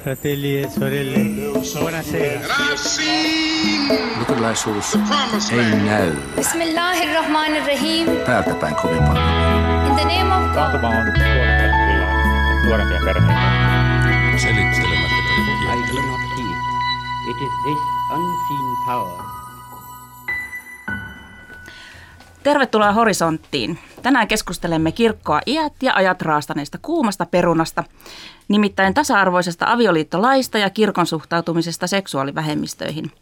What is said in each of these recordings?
fratelli e sorelle, buonasera. Luterilaisuus ei näy Bismillahirrahmanirrahim. päältä päin kovin paljon. In the name of God. On nuorempia perheitä. Selittelemättä I do not heed. It is this unseen power Tervetuloa Horisonttiin. Tänään keskustelemme kirkkoa iät ja ajat raastaneesta kuumasta perunasta, nimittäin tasa-arvoisesta avioliittolaista ja kirkon suhtautumisesta seksuaalivähemmistöihin.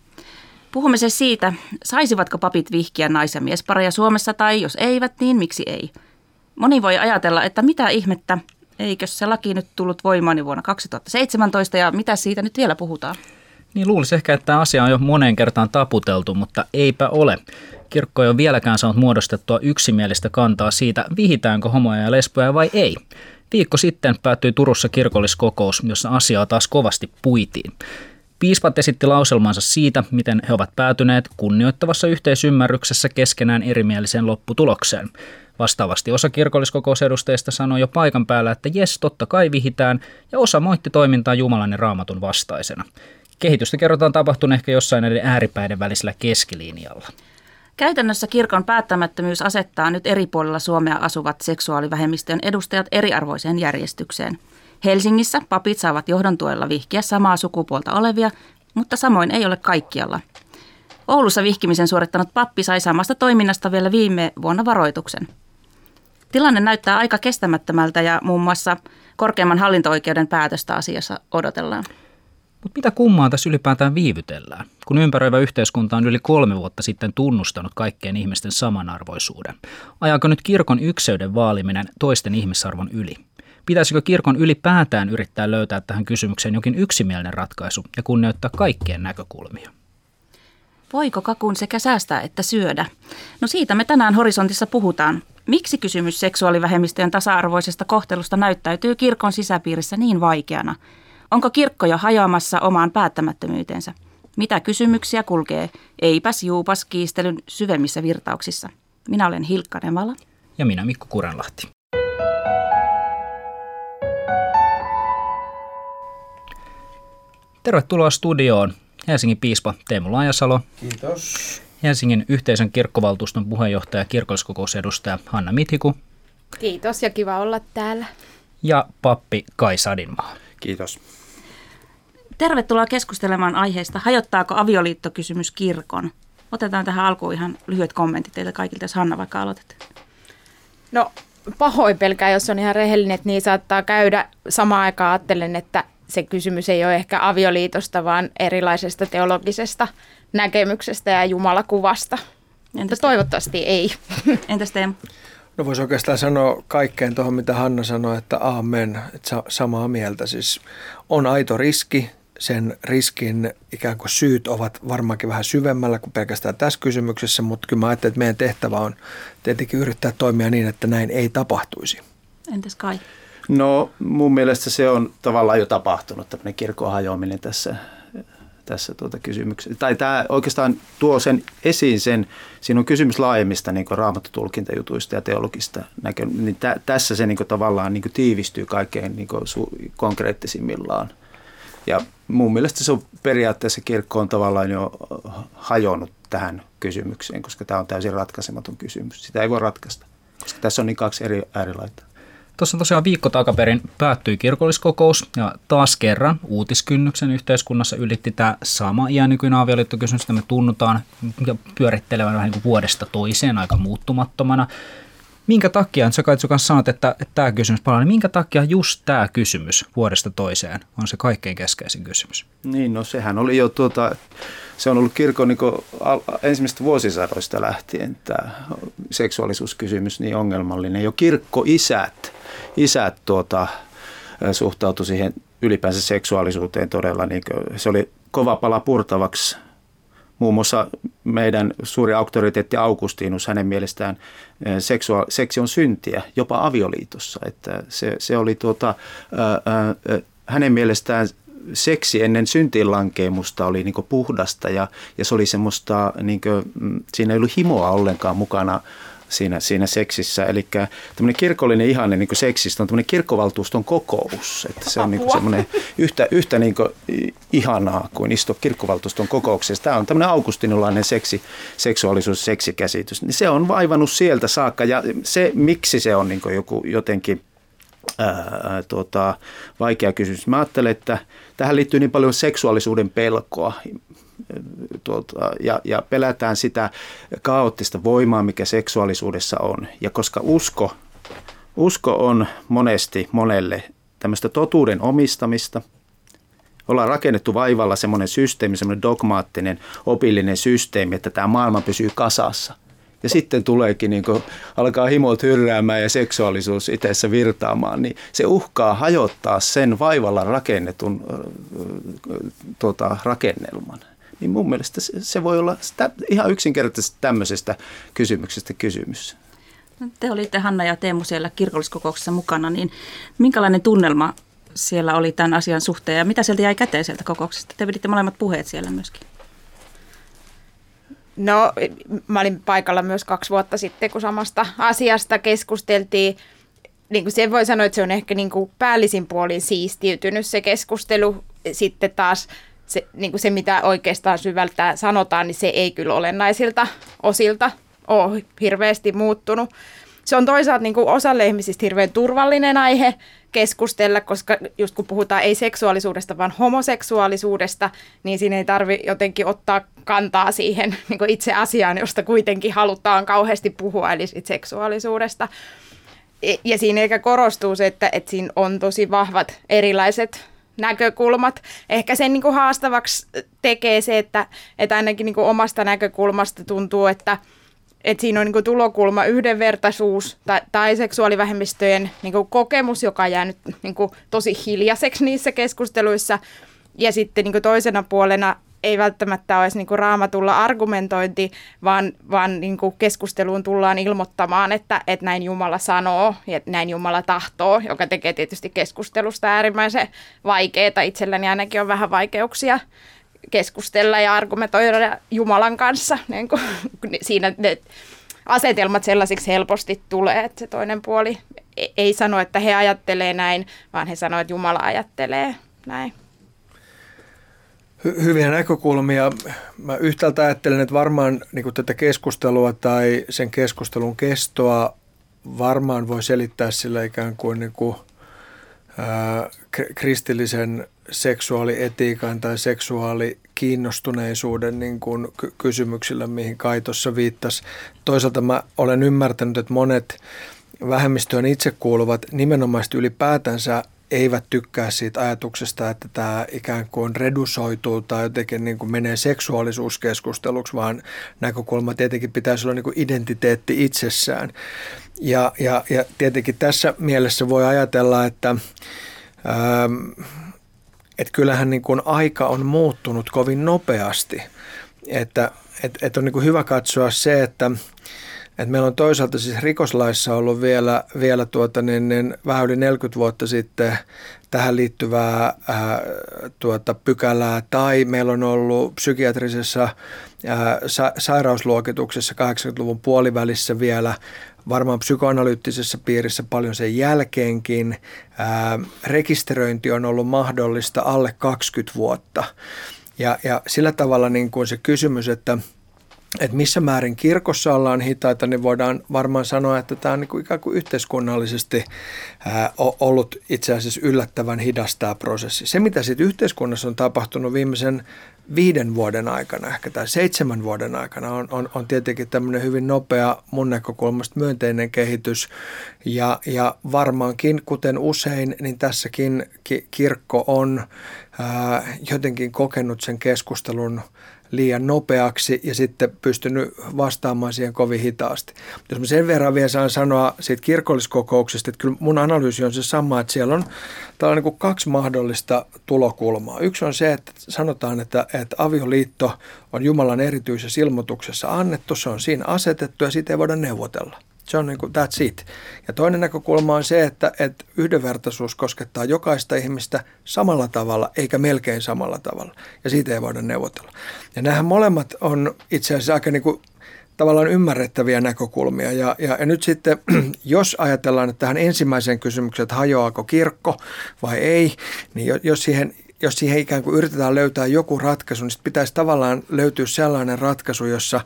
Puhumme siis siitä, saisivatko papit vihkiä nais- ja miespareja Suomessa tai jos eivät, niin miksi ei. Moni voi ajatella, että mitä ihmettä, eikö se laki nyt tullut voimaan vuonna 2017 ja mitä siitä nyt vielä puhutaan? Niin luulisi ehkä, että tämä asia on jo moneen kertaan taputeltu, mutta eipä ole. Kirkko ei ole vieläkään saanut muodostettua yksimielistä kantaa siitä, vihitäänkö homoja ja lesboja vai ei. Viikko sitten päättyi Turussa kirkolliskokous, jossa asiaa taas kovasti puitiin. Piispat esitti lauselmansa siitä, miten he ovat päätyneet kunnioittavassa yhteisymmärryksessä keskenään erimieliseen lopputulokseen. Vastaavasti osa kirkolliskokousedustajista sanoi jo paikan päällä, että jes, totta kai vihitään, ja osa moitti toimintaa Jumalan ja raamatun vastaisena. Kehitystä kerrotaan tapahtuneen ehkä jossain näiden ääripäiden välisellä keskilinjalla. Käytännössä kirkon päättämättömyys asettaa nyt eri puolilla Suomea asuvat seksuaalivähemmistöjen edustajat eriarvoiseen järjestykseen. Helsingissä papit saavat johdon tuella vihkiä samaa sukupuolta olevia, mutta samoin ei ole kaikkialla. Oulussa vihkimisen suorittanut pappi sai samasta toiminnasta vielä viime vuonna varoituksen. Tilanne näyttää aika kestämättömältä ja muun muassa korkeimman hallinto-oikeuden päätöstä asiassa odotellaan. Mutta mitä kummaa tässä ylipäätään viivytellään, kun ympäröivä yhteiskunta on yli kolme vuotta sitten tunnustanut kaikkien ihmisten samanarvoisuuden? Ajaako nyt kirkon ykseyden vaaliminen toisten ihmisarvon yli? Pitäisikö kirkon ylipäätään yrittää löytää tähän kysymykseen jokin yksimielinen ratkaisu ja kunnioittaa kaikkien näkökulmia? Voiko kakun sekä säästää että syödä? No siitä me tänään horisontissa puhutaan. Miksi kysymys seksuaalivähemmistöjen tasa-arvoisesta kohtelusta näyttäytyy kirkon sisäpiirissä niin vaikeana? Onko kirkko jo hajoamassa omaan päättämättömyytensä? Mitä kysymyksiä kulkee eipäs juupas kiistelyn syvemmissä virtauksissa? Minä olen Hilkka Nevala. Ja minä Mikko Kurenlahti. Tervetuloa studioon Helsingin piispa Teemu Laajasalo. Kiitos. Helsingin yhteisön kirkkovaltuuston puheenjohtaja ja kirkolliskokousedustaja Hanna Mithiku Kiitos ja kiva olla täällä. ja pappi Kai Sadinmaa. Kiitos. Tervetuloa keskustelemaan aiheesta Hajottaako avioliittokysymys kirkon? Otetaan tähän alkuun ihan lyhyet kommentit teiltä kaikilta, jos Hanna vaikka aloitat. No pahoin pelkää, jos on ihan rehellinen, että niin saattaa käydä. Samaan aikaan ajattelen, että se kysymys ei ole ehkä avioliitosta, vaan erilaisesta teologisesta näkemyksestä ja jumalakuvasta. Mutta Entäs, toivottavasti ei. entäs Teemu? No voisi oikeastaan sanoa kaikkeen tuohon, mitä Hanna sanoi, että amen, että sa- samaa mieltä. Siis on aito riski, sen riskin ikään kuin syyt ovat varmaankin vähän syvemmällä kuin pelkästään tässä kysymyksessä, mutta kyllä mä ajattelen, että meidän tehtävä on tietenkin yrittää toimia niin, että näin ei tapahtuisi. Entäs Kai? No mun mielestä se on tavallaan jo tapahtunut, tämmöinen kirkon hajoaminen tässä, tässä tuota kysymyksessä. Tai tämä oikeastaan tuo sen esiin sen, siinä on kysymys laajemmista niin raamatutulkintajutuista ja teologista näkö, niin tä, tässä se niin tavallaan niin tiivistyy kaikkein niin su, konkreettisimmillaan. Ja mun mielestä se on periaatteessa kirkko on tavallaan jo hajonnut tähän kysymykseen, koska tämä on täysin ratkaisematon kysymys. Sitä ei voi ratkaista, koska tässä on niin kaksi eri äärilaita. Tuossa tosiaan viikko takaperin päättyi kirkolliskokous ja taas kerran uutiskynnyksen yhteiskunnassa ylitti tämä sama iänykyinen avioliittokysymys, että me tunnutaan pyörittelevän vähän niin kuin vuodesta toiseen aika muuttumattomana. Minkä takia, sä Kaitsu kanssa sanot, että, että tämä kysymys palaa, niin minkä takia just tämä kysymys vuodesta toiseen on se kaikkein keskeisin kysymys? Niin, no sehän oli jo tuota, se on ollut kirkon niin ensimmäistä vuosisadoista lähtien tämä seksuaalisuuskysymys niin ongelmallinen. Jo kirkkoisät isät tuota, suhtautui siihen ylipäänsä seksuaalisuuteen todella, niin se oli kova pala purtavaksi. Muun muassa meidän suuri auktoriteetti Augustinus, hänen mielestään seksua, seksi on syntiä, jopa avioliitossa. Että se, se oli tuota, ää, ää, hänen mielestään seksi ennen syntiinlankeemusta oli niin puhdasta ja, ja se oli semmoista, niin kuin, siinä ei ollut himoa ollenkaan mukana siinä, siinä seksissä. Eli tämmöinen kirkollinen ihanne niin seksistä on tämmöinen kirkkovaltuuston kokous. Että se on niin semmoinen yhtä, yhtä niin ihanaa kuin istua kirkkovaltuuston kokouksessa. Tämä on tämmöinen augustinolainen seksi, seksuaalisuus, seksikäsitys. Niin se on vaivannut sieltä saakka ja se, miksi se on niin joku jotenkin ää, tuota, vaikea kysymys. Mä ajattelen, että tähän liittyy niin paljon seksuaalisuuden pelkoa tuota, ja, ja pelätään sitä kaoottista voimaa, mikä seksuaalisuudessa on. Ja koska usko, usko on monesti monelle tämmöistä totuuden omistamista, ollaan rakennettu vaivalla semmoinen systeemi, semmoinen dogmaattinen, opillinen systeemi, että tämä maailma pysyy kasassa – ja sitten tuleekin, niin kuin, alkaa himot hyrräämään ja seksuaalisuus itseessä virtaamaan, niin se uhkaa hajottaa sen vaivalla rakennetun tota, rakennelman. Niin mun mielestä se voi olla sitä, ihan yksinkertaisesti tämmöisestä kysymyksestä kysymys. No, te olitte Hanna ja Teemu siellä kirkolliskokouksessa mukana, niin minkälainen tunnelma siellä oli tämän asian suhteen ja mitä sieltä jäi käteen sieltä kokouksesta? Te piditte molemmat puheet siellä myöskin. No, mä olin paikalla myös kaksi vuotta sitten, kun samasta asiasta keskusteltiin. Niin kuin sen voi sanoa, että se on ehkä niin kuin päällisin puolin siistiytynyt se keskustelu. Sitten taas se, niin kuin se, mitä oikeastaan syvältä sanotaan, niin se ei kyllä olennaisilta osilta ole hirveästi muuttunut. Se on toisaalta niin kuin osalle ihmisistä hirveän turvallinen aihe keskustella, koska just kun puhutaan ei seksuaalisuudesta, vaan homoseksuaalisuudesta, niin siinä ei tarvi jotenkin ottaa kantaa siihen niin kuin itse asiaan, josta kuitenkin halutaan kauheasti puhua, eli seksuaalisuudesta. Ja siinä eikä korostuu se, että, että siinä on tosi vahvat erilaiset näkökulmat. Ehkä sen niin kuin haastavaksi tekee se, että, että ainakin niin kuin omasta näkökulmasta tuntuu, että, että siinä on niin kuin tulokulma yhdenvertaisuus tai, tai seksuaalivähemmistöjen niin kuin kokemus, joka on jäänyt niin kuin tosi hiljaiseksi niissä keskusteluissa. Ja sitten niin toisena puolena ei välttämättä olisi niin kuin raamatulla argumentointi, vaan, vaan niin keskusteluun tullaan ilmoittamaan, että, että näin Jumala sanoo ja näin Jumala tahtoo, joka tekee tietysti keskustelusta äärimmäisen vaikeaa. Itselläni ainakin on vähän vaikeuksia keskustella ja argumentoida Jumalan kanssa. Niin kuin, siinä ne asetelmat sellaisiksi helposti tulee, että se toinen puoli ei sano, että he ajattelee näin, vaan he sanoo, että Jumala ajattelee näin hy- hyviä näkökulmia. Mä yhtäältä ajattelen, että varmaan niin tätä keskustelua tai sen keskustelun kestoa varmaan voi selittää sillä ikään kuin, niin kuin ää, kristillisen seksuaalietiikan tai seksuaalikiinnostuneisuuden niin kuin ky- kysymyksillä, mihin Kai tuossa viittasi. Toisaalta mä olen ymmärtänyt, että monet vähemmistöön itse kuuluvat nimenomaan ylipäätänsä eivät tykkää siitä ajatuksesta, että tämä ikään kuin redusoituu tai jotenkin niin kuin menee seksuaalisuuskeskusteluksi, vaan näkökulma tietenkin pitäisi olla niin kuin identiteetti itsessään. Ja, ja, ja tietenkin tässä mielessä voi ajatella, että, ähm, että kyllähän niin kuin aika on muuttunut kovin nopeasti. Että et, et on niin kuin hyvä katsoa se, että et meillä on toisaalta siis rikoslaissa ollut vielä, vielä tuota, niin, niin, vähän yli 40 vuotta sitten tähän liittyvää ää, tuota, pykälää, tai meillä on ollut psykiatrisessa ää, sa- sairausluokituksessa 80-luvun puolivälissä vielä varmaan psykoanalyyttisessä piirissä paljon sen jälkeenkin. Ää, rekisteröinti on ollut mahdollista alle 20 vuotta. Ja, ja sillä tavalla niin kuin se kysymys, että – että missä määrin kirkossa ollaan hitaita, niin voidaan varmaan sanoa, että tämä on niin kuin ikään kuin yhteiskunnallisesti ollut itse asiassa yllättävän hidas tämä prosessi. Se, mitä sitten yhteiskunnassa on tapahtunut viimeisen viiden vuoden aikana, ehkä tai seitsemän vuoden aikana, on, on, on tietenkin tämmöinen hyvin nopea mun näkökulmasta myönteinen kehitys. Ja, ja varmaankin, kuten usein, niin tässäkin ki- kirkko on ää, jotenkin kokenut sen keskustelun – liian nopeaksi ja sitten pystynyt vastaamaan siihen kovin hitaasti. Jos mä sen verran vielä saan sanoa siitä kirkolliskokouksesta, että kyllä mun analyysi on se sama, että siellä on, on niin kuin kaksi mahdollista tulokulmaa. Yksi on se, että sanotaan, että, että avioliitto on Jumalan erityisessä ilmoituksessa annettu, se on siinä asetettu ja siitä ei voida neuvotella. Se on niin kuin, that's it. Ja toinen näkökulma on se, että, että yhdenvertaisuus koskettaa jokaista ihmistä samalla tavalla, eikä melkein samalla tavalla. Ja siitä ei voida neuvotella. Ja nämähän molemmat on itse asiassa aika niin kuin tavallaan ymmärrettäviä näkökulmia. Ja, ja, ja nyt sitten, jos ajatellaan että tähän ensimmäiseen kysymykseen, että hajoaako kirkko vai ei, niin jos siihen jos siihen ikään kuin yritetään löytää joku ratkaisu, niin pitäisi tavallaan löytyä sellainen ratkaisu, jossa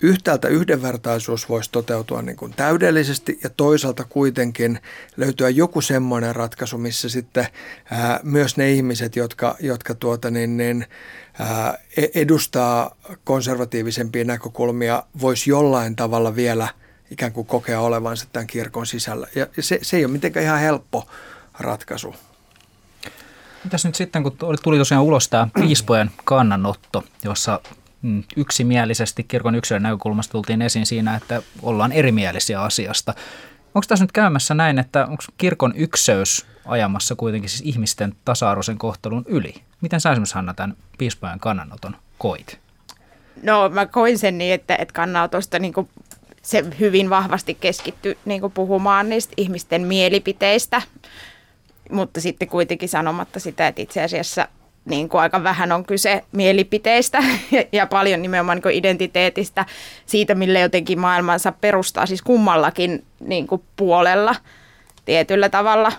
yhtäältä yhdenvertaisuus voisi toteutua niin kuin täydellisesti ja toisaalta kuitenkin löytyä joku semmoinen ratkaisu, missä sitten ää, myös ne ihmiset, jotka, jotka tuota, niin, niin, ää, e-, edustaa konservatiivisempia näkökulmia, voisi jollain tavalla vielä ikään kuin kokea olevansa tämän kirkon sisällä. Ja se, se ei ole mitenkään ihan helppo ratkaisu. Mitäs nyt sitten, kun tuli tosiaan ulos tämä piispojen kannanotto, jossa yksimielisesti kirkon yksilön näkökulmasta tultiin esiin siinä, että ollaan erimielisiä asiasta. Onko tässä nyt käymässä näin, että onko kirkon ykseys ajamassa kuitenkin siis ihmisten tasa-arvoisen kohtelun yli? Miten sä esimerkiksi Hanna tämän piispojen kannanoton koit? No mä koin sen niin, että, että kannanotosta niin se hyvin vahvasti keskittyi niin puhumaan niistä ihmisten mielipiteistä mutta sitten kuitenkin sanomatta sitä, että itse asiassa niin kuin aika vähän on kyse mielipiteistä ja, paljon nimenomaan niin identiteetistä, siitä mille jotenkin maailmansa perustaa, siis kummallakin niin kuin puolella tietyllä tavalla.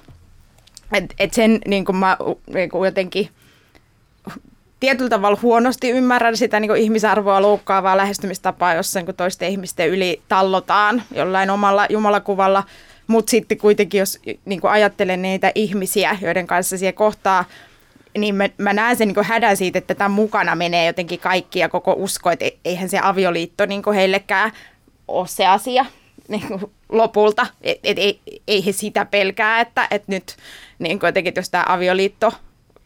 Et, et sen niin kuin mä niin kuin jotenkin tietyllä tavalla huonosti ymmärrän sitä niin kuin ihmisarvoa loukkaavaa lähestymistapaa, jossa niin toisten ihmisten yli tallotaan jollain omalla jumalakuvalla – mutta sitten kuitenkin, jos niin kuin ajattelen niitä ihmisiä, joiden kanssa siellä kohtaa, niin mä, mä näen sen niin hädän siitä, että tämän mukana menee jotenkin kaikki ja koko usko, että e, eihän se avioliitto niin heillekään ole se asia niin lopulta. Että et, ei, ei he sitä pelkää, että et nyt niin jotenkin, jos tämä avioliitto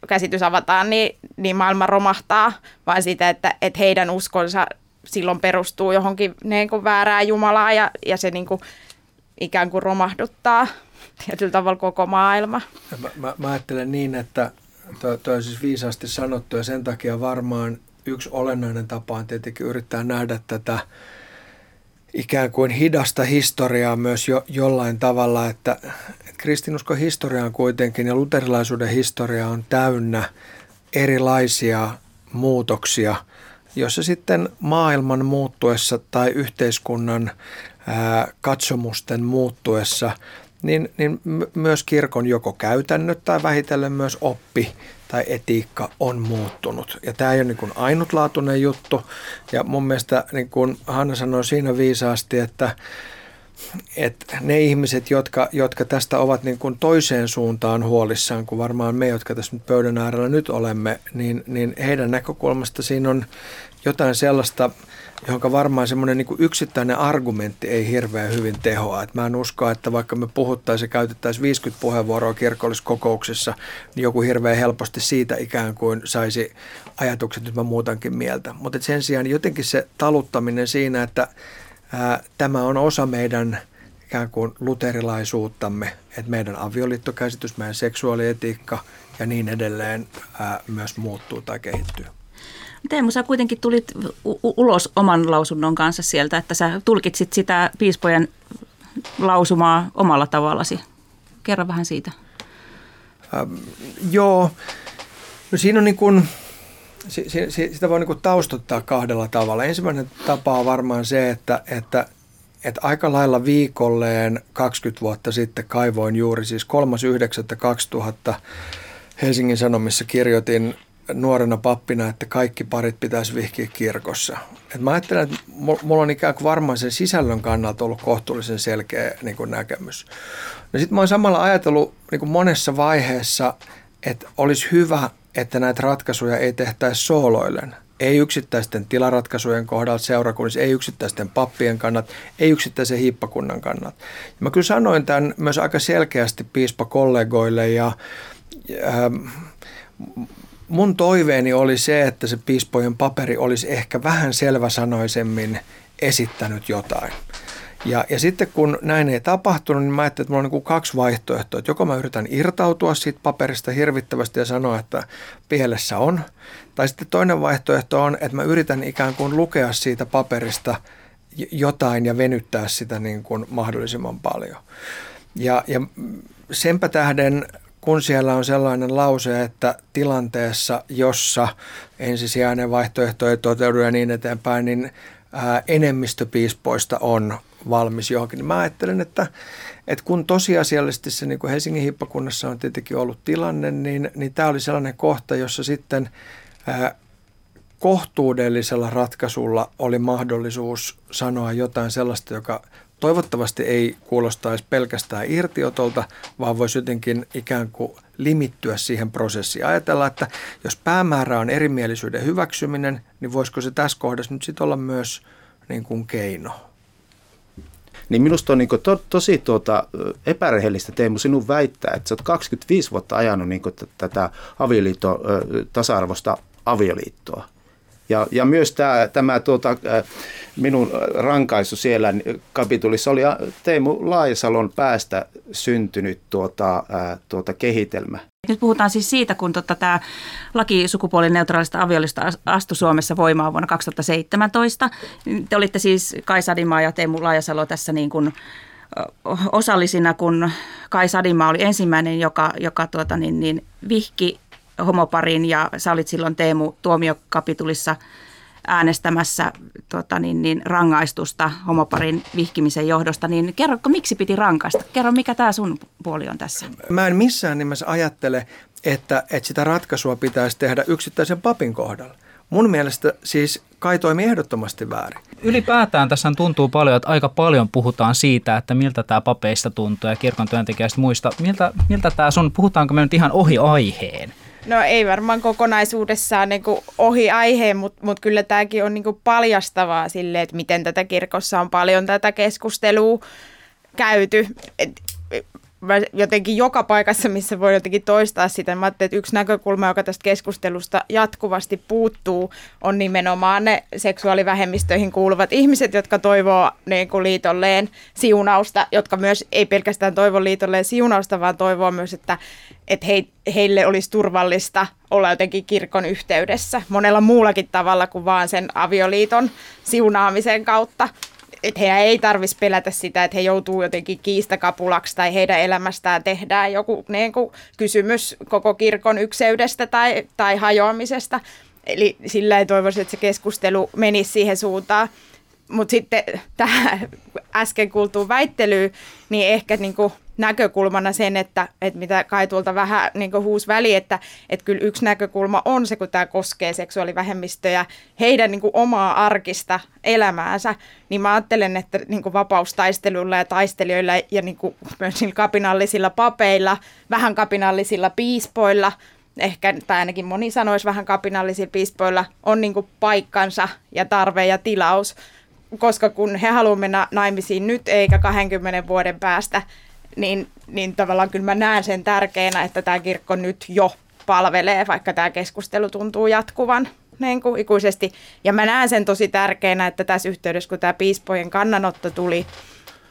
käsitys avataan, niin, niin maailma romahtaa, vaan sitä, että, että heidän uskonsa silloin perustuu johonkin niin kuin väärään Jumalaa ja, ja se niin kuin ikään kuin romahduttaa tietyllä tavalla koko maailma. Mä, mä, mä ajattelen niin, että tuo on siis viisaasti sanottu ja sen takia varmaan yksi olennainen tapa on tietenkin yrittää nähdä tätä ikään kuin hidasta historiaa myös jo, jollain tavalla, että, että kristinuskon historia on kuitenkin ja luterilaisuuden historia on täynnä erilaisia muutoksia, jossa sitten maailman muuttuessa tai yhteiskunnan katsomusten muuttuessa, niin, niin myös kirkon joko käytännöt tai vähitellen myös oppi tai etiikka on muuttunut. Ja tämä ei ole niin kuin ainutlaatuinen juttu. Ja mun mielestä niin kuin Hanna sanoi siinä viisaasti, että, että ne ihmiset, jotka, jotka tästä ovat niin kuin toiseen suuntaan huolissaan, kuin varmaan me, jotka tässä nyt pöydän äärellä nyt olemme, niin, niin heidän näkökulmasta siinä on jotain sellaista – johon varmaan semmoinen niin yksittäinen argumentti ei hirveän hyvin tehoa. Et mä en usko, että vaikka me puhuttaisiin ja käytettäisiin 50 puheenvuoroa kirkolliskokouksessa, niin joku hirveän helposti siitä ikään kuin saisi ajatukset, että mä muutankin mieltä. Mutta sen sijaan jotenkin se taluttaminen siinä, että ää, tämä on osa meidän ikään kuin luterilaisuuttamme, että meidän avioliittokäsitys, meidän seksuaalietiikka ja niin edelleen ää, myös muuttuu tai kehittyy. Teemu, sä kuitenkin tulit u- ulos oman lausunnon kanssa sieltä, että sä tulkitsit sitä piispojen lausumaa omalla tavallasi. Kerro vähän siitä. Ähm, joo, no siinä on niin kuin, si, si, sitä voi niin kuin taustottaa kahdella tavalla. Ensimmäinen tapa on varmaan se, että, että, että aika lailla viikolleen 20 vuotta sitten kaivoin juuri, siis 3.9.2000 Helsingin Sanomissa kirjoitin nuorena pappina, että kaikki parit pitäisi vihkiä kirkossa. Et mä ajattelen, että mulla on ikään kuin varmaan sen sisällön kannalta ollut kohtuullisen selkeä niin kuin näkemys. No sitten mä oon samalla ajatellut niin kuin monessa vaiheessa, että olisi hyvä, että näitä ratkaisuja ei tehtäisi sooloillen. Ei yksittäisten tilaratkaisujen kohdalla seurakunnissa, ei yksittäisten pappien kannat, ei yksittäisen hiippakunnan kannat. Ja mä kyllä sanoin tämän myös aika selkeästi piispakollegoille ja, ja mun toiveeni oli se, että se piispojen paperi olisi ehkä vähän selväsanoisemmin esittänyt jotain. Ja, ja sitten kun näin ei tapahtunut, niin mä ajattelin, että mulla on niin kaksi vaihtoehtoa. Että joko mä yritän irtautua siitä paperista hirvittävästi ja sanoa, että pielessä on. Tai sitten toinen vaihtoehto on, että mä yritän ikään kuin lukea siitä paperista jotain ja venyttää sitä niin kuin mahdollisimman paljon. Ja, ja senpä tähden kun siellä on sellainen lause, että tilanteessa, jossa ensisijainen vaihtoehto ei toteudu ja niin eteenpäin, niin ää, enemmistö piispoista on valmis johonkin. Niin mä ajattelen, että, että kun tosiasiallisesti se niin kuin Helsingin hippakunnassa on tietenkin ollut tilanne, niin, niin tämä oli sellainen kohta, jossa sitten ää, kohtuudellisella ratkaisulla oli mahdollisuus sanoa jotain sellaista, joka toivottavasti ei kuulostaisi pelkästään irtiotolta, vaan voisi jotenkin ikään kuin limittyä siihen prosessiin. Ajatellaan, että jos päämäärä on erimielisyyden hyväksyminen, niin voisiko se tässä kohdassa nyt sitten olla myös niin kuin keino? Niin minusta on niin to, tosi tuota, epärehellistä Teemu sinun väittää, että sä oot 25 vuotta ajanut niin tätä avioliitto, tasa-arvosta avioliittoa. Ja, ja myös tämä, tämä tuota, minun rankaisu siellä kapitulissa oli Teemu Laajasalon päästä syntynyt tuota, tuota kehitelmä. Nyt puhutaan siis siitä, kun tota, tämä laki sukupuolineutraalista aviolista astui Suomessa voimaan vuonna 2017. Te olitte siis Kai Sadimaa ja Teemu Laajasalo tässä niin kuin osallisina, kun Kai Sadimaa oli ensimmäinen, joka, joka tuota, niin, niin, vihki homoparin ja sä olit silloin Teemu tuomiokapitulissa äänestämässä tota, niin, niin, rangaistusta homoparin vihkimisen johdosta, niin kerrotko, miksi piti rankaista? Kerro, mikä tämä sun puoli on tässä? Mä en missään nimessä ajattele, että, että sitä ratkaisua pitäisi tehdä yksittäisen papin kohdalla. Mun mielestä siis Kai toimi ehdottomasti väärin. Ylipäätään tässä tuntuu paljon, että aika paljon puhutaan siitä, että miltä tämä papeista tuntuu ja kirkon työntekijäistä muista. Miltä, miltä tämä sun, puhutaanko me nyt ihan ohi aiheen? No ei varmaan kokonaisuudessaan niin kuin ohi aiheen, mutta mut kyllä tämäkin on niin kuin paljastavaa sille, että miten tätä kirkossa on paljon tätä keskustelua käyty. Et, jotenkin joka paikassa, missä voi jotenkin toistaa sitä. Mä että yksi näkökulma, joka tästä keskustelusta jatkuvasti puuttuu, on nimenomaan ne seksuaalivähemmistöihin kuuluvat ihmiset, jotka toivoo niin kuin liitolleen siunausta, jotka myös ei pelkästään toivo liitolleen siunausta, vaan toivoo myös, että, että he, heille olisi turvallista olla jotenkin kirkon yhteydessä monella muullakin tavalla kuin vaan sen avioliiton siunaamisen kautta että heidän ei tarvitsisi pelätä sitä, että he joutuu jotenkin kiistakapulaksi tai heidän elämästään tehdään joku niin kuin, kysymys koko kirkon ykseydestä tai, tai hajoamisesta. Eli sillä ei toivoisi, että se keskustelu menisi siihen suuntaan. Mutta sitten tähän äsken kuultuun väittelyyn, niin ehkä niin kuin näkökulmana sen, että, että mitä Kai tuolta vähän niin huus väli, että, että kyllä yksi näkökulma on se, kun tämä koskee seksuaalivähemmistöjä, heidän niin omaa arkista elämäänsä, niin mä ajattelen, että niin vapaustaisteluilla ja taistelijoilla ja niin myös kapinallisilla papeilla, vähän kapinallisilla piispoilla, ehkä, tai ainakin moni sanoisi vähän kapinallisilla piispoilla, on niin paikkansa ja tarve ja tilaus, koska kun he haluavat mennä naimisiin nyt eikä 20 vuoden päästä, niin, niin tavallaan kyllä mä näen sen tärkeänä, että tämä kirkko nyt jo palvelee, vaikka tämä keskustelu tuntuu jatkuvan niin kuin ikuisesti. Ja mä näen sen tosi tärkeänä, että tässä yhteydessä, kun tämä piispojen kannanotto tuli,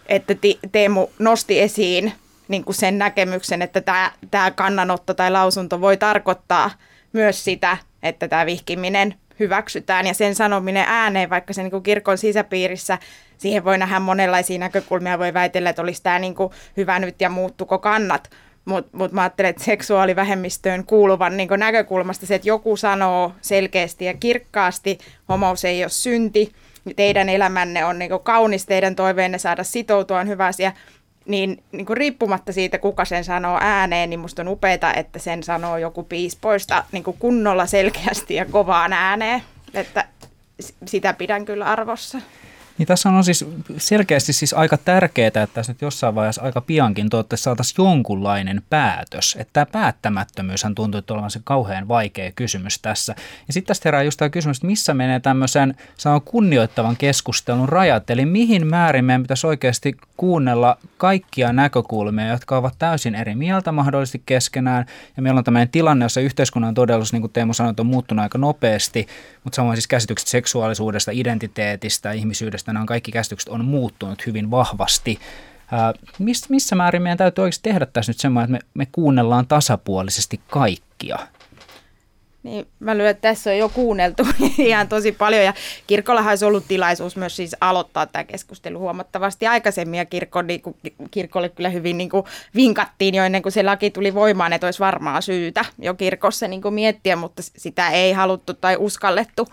että Teemu nosti esiin niin kuin sen näkemyksen, että tämä, tämä kannanotto tai lausunto voi tarkoittaa myös sitä, että tämä vihkiminen hyväksytään ja sen sanominen ääneen, vaikka se niin kuin kirkon sisäpiirissä, siihen voi nähdä monenlaisia näkökulmia, voi väitellä, että olisi tämä niin kuin hyvä nyt ja muuttuko kannat, mutta mut mä ajattelen, että seksuaalivähemmistöön kuuluvan niin näkökulmasta se, että joku sanoo selkeästi ja kirkkaasti, homous ei ole synti, teidän elämänne on niin kaunis, teidän toiveenne saada sitoutua on hyvä asia, niin, niin kuin riippumatta siitä, kuka sen sanoo ääneen, niin musta on upeaa, että sen sanoo joku piispoista niin kuin kunnolla selkeästi ja kovaan ääneen. Että sitä pidän kyllä arvossa. Niin tässä on siis selkeästi siis aika tärkeää, että tässä nyt jossain vaiheessa aika piankin toivottavasti saataisiin jonkunlainen päätös. Että tämä päättämättömyyshän tuntuu että olevan se kauhean vaikea kysymys tässä. Ja sitten tästä herää just tämä kysymys, että missä menee tämmöisen sanon, kunnioittavan keskustelun rajat, eli mihin määrin meidän pitäisi oikeasti kuunnella kaikkia näkökulmia, jotka ovat täysin eri mieltä mahdollisesti keskenään. Ja meillä on tämmöinen tilanne, jossa yhteiskunnan todellisuus, niin kuin Teemu sanoi, on muuttunut aika nopeasti, mutta samoin siis käsitykset seksuaalisuudesta, identiteetistä, ihmisyydestä, mielestä nämä kaikki käsitykset on muuttunut hyvin vahvasti. missä määrin meidän täytyy oikeasti tehdä tässä nyt semmoinen, että me, me kuunnellaan tasapuolisesti kaikkia? Niin, mä lyön, että tässä on jo kuunneltu ihan tosi paljon ja kirkollahan olisi ollut tilaisuus myös siis aloittaa tämä keskustelu huomattavasti aikaisemmin ja kirkko, niin kuin, kirkolle kyllä hyvin niin kuin vinkattiin jo ennen kuin se laki tuli voimaan, että olisi varmaa syytä jo kirkossa niin kuin miettiä, mutta sitä ei haluttu tai uskallettu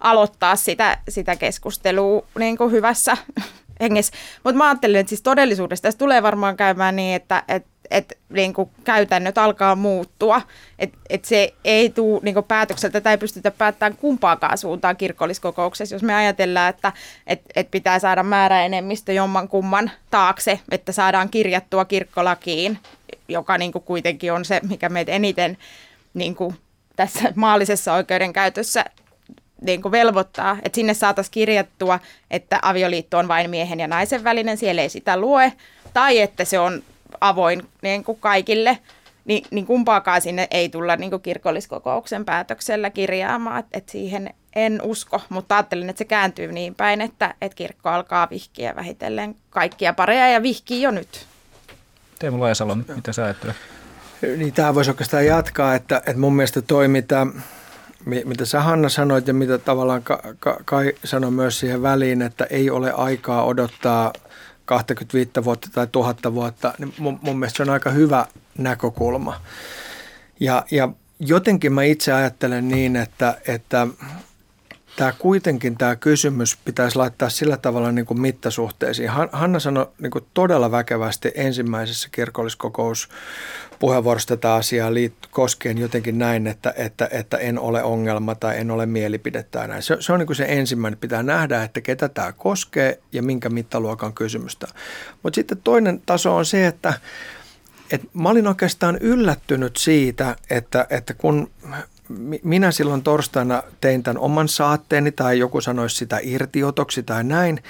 aloittaa sitä, sitä keskustelua niin kuin hyvässä hengessä. Mutta mä ajattelen, että siis todellisuudessa tässä tulee varmaan käymään niin, että, että että niin kuin käytännöt alkaa muuttua. Että et se ei tule niin päätökseltä, tätä ei pystytä päättämään kumpaakaan suuntaan kirkolliskokouksessa, jos me ajatellaan, että et, et pitää saada määräenemmistö jomman kumman taakse, että saadaan kirjattua kirkkolakiin, joka niin kuin kuitenkin on se, mikä meitä eniten niin kuin tässä maallisessa oikeudenkäytössä niin kuin velvoittaa, että sinne saataisiin kirjattua, että avioliitto on vain miehen ja naisen välinen, siellä ei sitä lue, tai että se on avoin niin kuin kaikille, niin, niin kumpaakaan sinne ei tulla niin kuin kirkolliskokouksen päätöksellä kirjaamaan, että et siihen en usko, mutta ajattelin, että se kääntyy niin päin, että, että kirkko alkaa vihkiä vähitellen kaikkia pareja ja vihkii jo nyt. Teemu Laajasalo, mitä sä ajattelet? Niin tämä voisi oikeastaan jatkaa, että, että mun mielestä toi, mitä, sä Hanna sanoit ja mitä tavallaan Kai sanoi myös siihen väliin, että ei ole aikaa odottaa – 25 vuotta tai 1000 vuotta, niin mun, mun mielestä se on aika hyvä näkökulma. Ja, ja jotenkin mä itse ajattelen niin, että, että tämä kuitenkin tämä kysymys pitäisi laittaa sillä tavalla niin kuin mittasuhteisiin. Hanna sanoi niin kuin todella väkevästi ensimmäisessä kirkolliskokous puheenvuorosta tätä asiaa liitt- koskien jotenkin näin, että, että, että en ole ongelma tai en ole mielipide tai näin. Se, se on niin kuin se ensimmäinen. Pitää nähdä, että ketä tämä koskee ja minkä mittaluokan kysymystä. Mutta sitten toinen taso on se, että et mä olin oikeastaan yllättynyt siitä, että, että kun minä silloin torstaina tein tämän oman saatteeni tai joku sanoisi sitä irtiotoksi tai näin,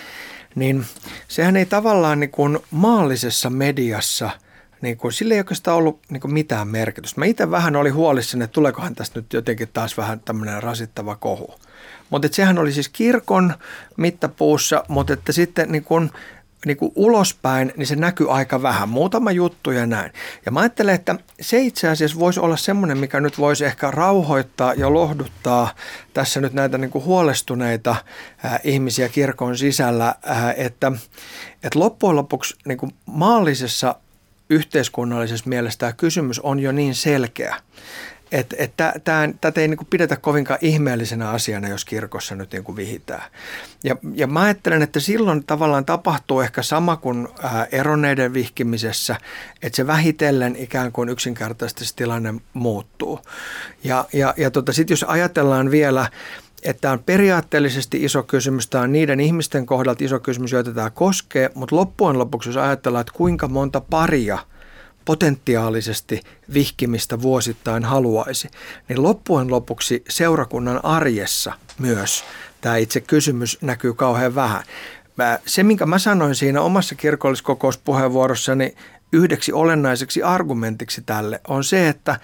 niin sehän ei tavallaan niin kuin maallisessa mediassa – niin kuin, sillä ei oikeastaan ollut niin kuin mitään merkitystä. Mä itse vähän oli huolissani, että tuleekohan tästä nyt jotenkin taas vähän tämmöinen rasittava kohu. Mutta sehän oli siis kirkon mittapuussa, mutta että sitten niin kuin, niin kuin ulospäin, niin se näkyy aika vähän. Muutama juttu ja näin. Ja mä ajattelen, että se itse asiassa voisi olla semmoinen, mikä nyt voisi ehkä rauhoittaa ja lohduttaa tässä nyt näitä niin kuin huolestuneita äh, ihmisiä kirkon sisällä, äh, että, että loppujen lopuksi niin kuin maallisessa yhteiskunnallisessa mielessä tämä kysymys on jo niin selkeä, että et tätä ei niin kuin pidetä kovinkaan ihmeellisenä asiana, jos kirkossa nyt niin kuin vihitään. Ja, ja mä ajattelen, että silloin tavallaan tapahtuu ehkä sama kuin eronneiden vihkimisessä, että se vähitellen ikään kuin yksinkertaisesti se tilanne muuttuu. Ja, ja, ja tota, sitten jos ajatellaan vielä, että on periaatteellisesti iso kysymys, tämä on niiden ihmisten kohdalta iso kysymys, joita tämä koskee, mutta loppujen lopuksi jos ajatellaan, että kuinka monta paria potentiaalisesti vihkimistä vuosittain haluaisi, niin loppujen lopuksi seurakunnan arjessa myös tämä itse kysymys näkyy kauhean vähän. Se, minkä mä sanoin siinä omassa kirkolliskokouspuheenvuorossani yhdeksi olennaiseksi argumentiksi tälle, on se, että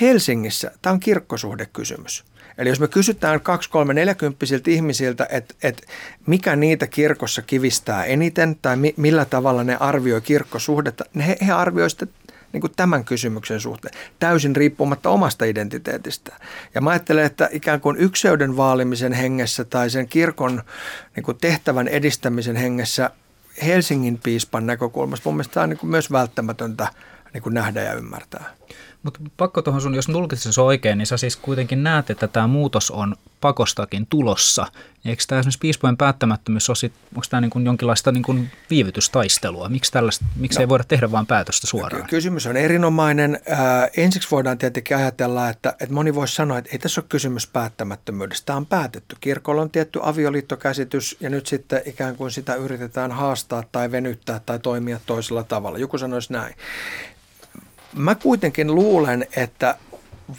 Helsingissä tämä on kirkkosuhdekysymys. Eli jos me kysytään 2, 3, 40 ihmisiltä, että, että mikä niitä kirkossa kivistää eniten tai mi, millä tavalla ne arvioi kirkkosuhdetta, niin he, he arvioivat niin tämän kysymyksen suhteen, täysin riippumatta omasta identiteetistä. Ja mä ajattelen, että ikään kuin ykseyden vaalimisen hengessä tai sen kirkon niin kuin tehtävän edistämisen hengessä Helsingin piispan näkökulmasta mun mielestä tämä on niin kuin myös välttämätöntä niin kuin nähdä ja ymmärtää. Mutta pakko tuohon sun, jos tulkitsin oikein, niin sä siis kuitenkin näet, että tämä muutos on pakostakin tulossa. Eikö tämä esimerkiksi piispojen päättämättömyys ole, onko tämä niin kuin jonkinlaista niin kuin viivytystaistelua? Miksi, tällaista, miksi no, ei voida tehdä vain päätöstä suoraan? Kysymys on erinomainen. Ää, ensiksi voidaan tietenkin ajatella, että, että moni voisi sanoa, että ei tässä ole kysymys päättämättömyydestä. Tämä on päätetty. Kirkolla on tietty avioliittokäsitys ja nyt sitten ikään kuin sitä yritetään haastaa tai venyttää tai toimia toisella tavalla. Joku sanoisi näin. Mä kuitenkin luulen, että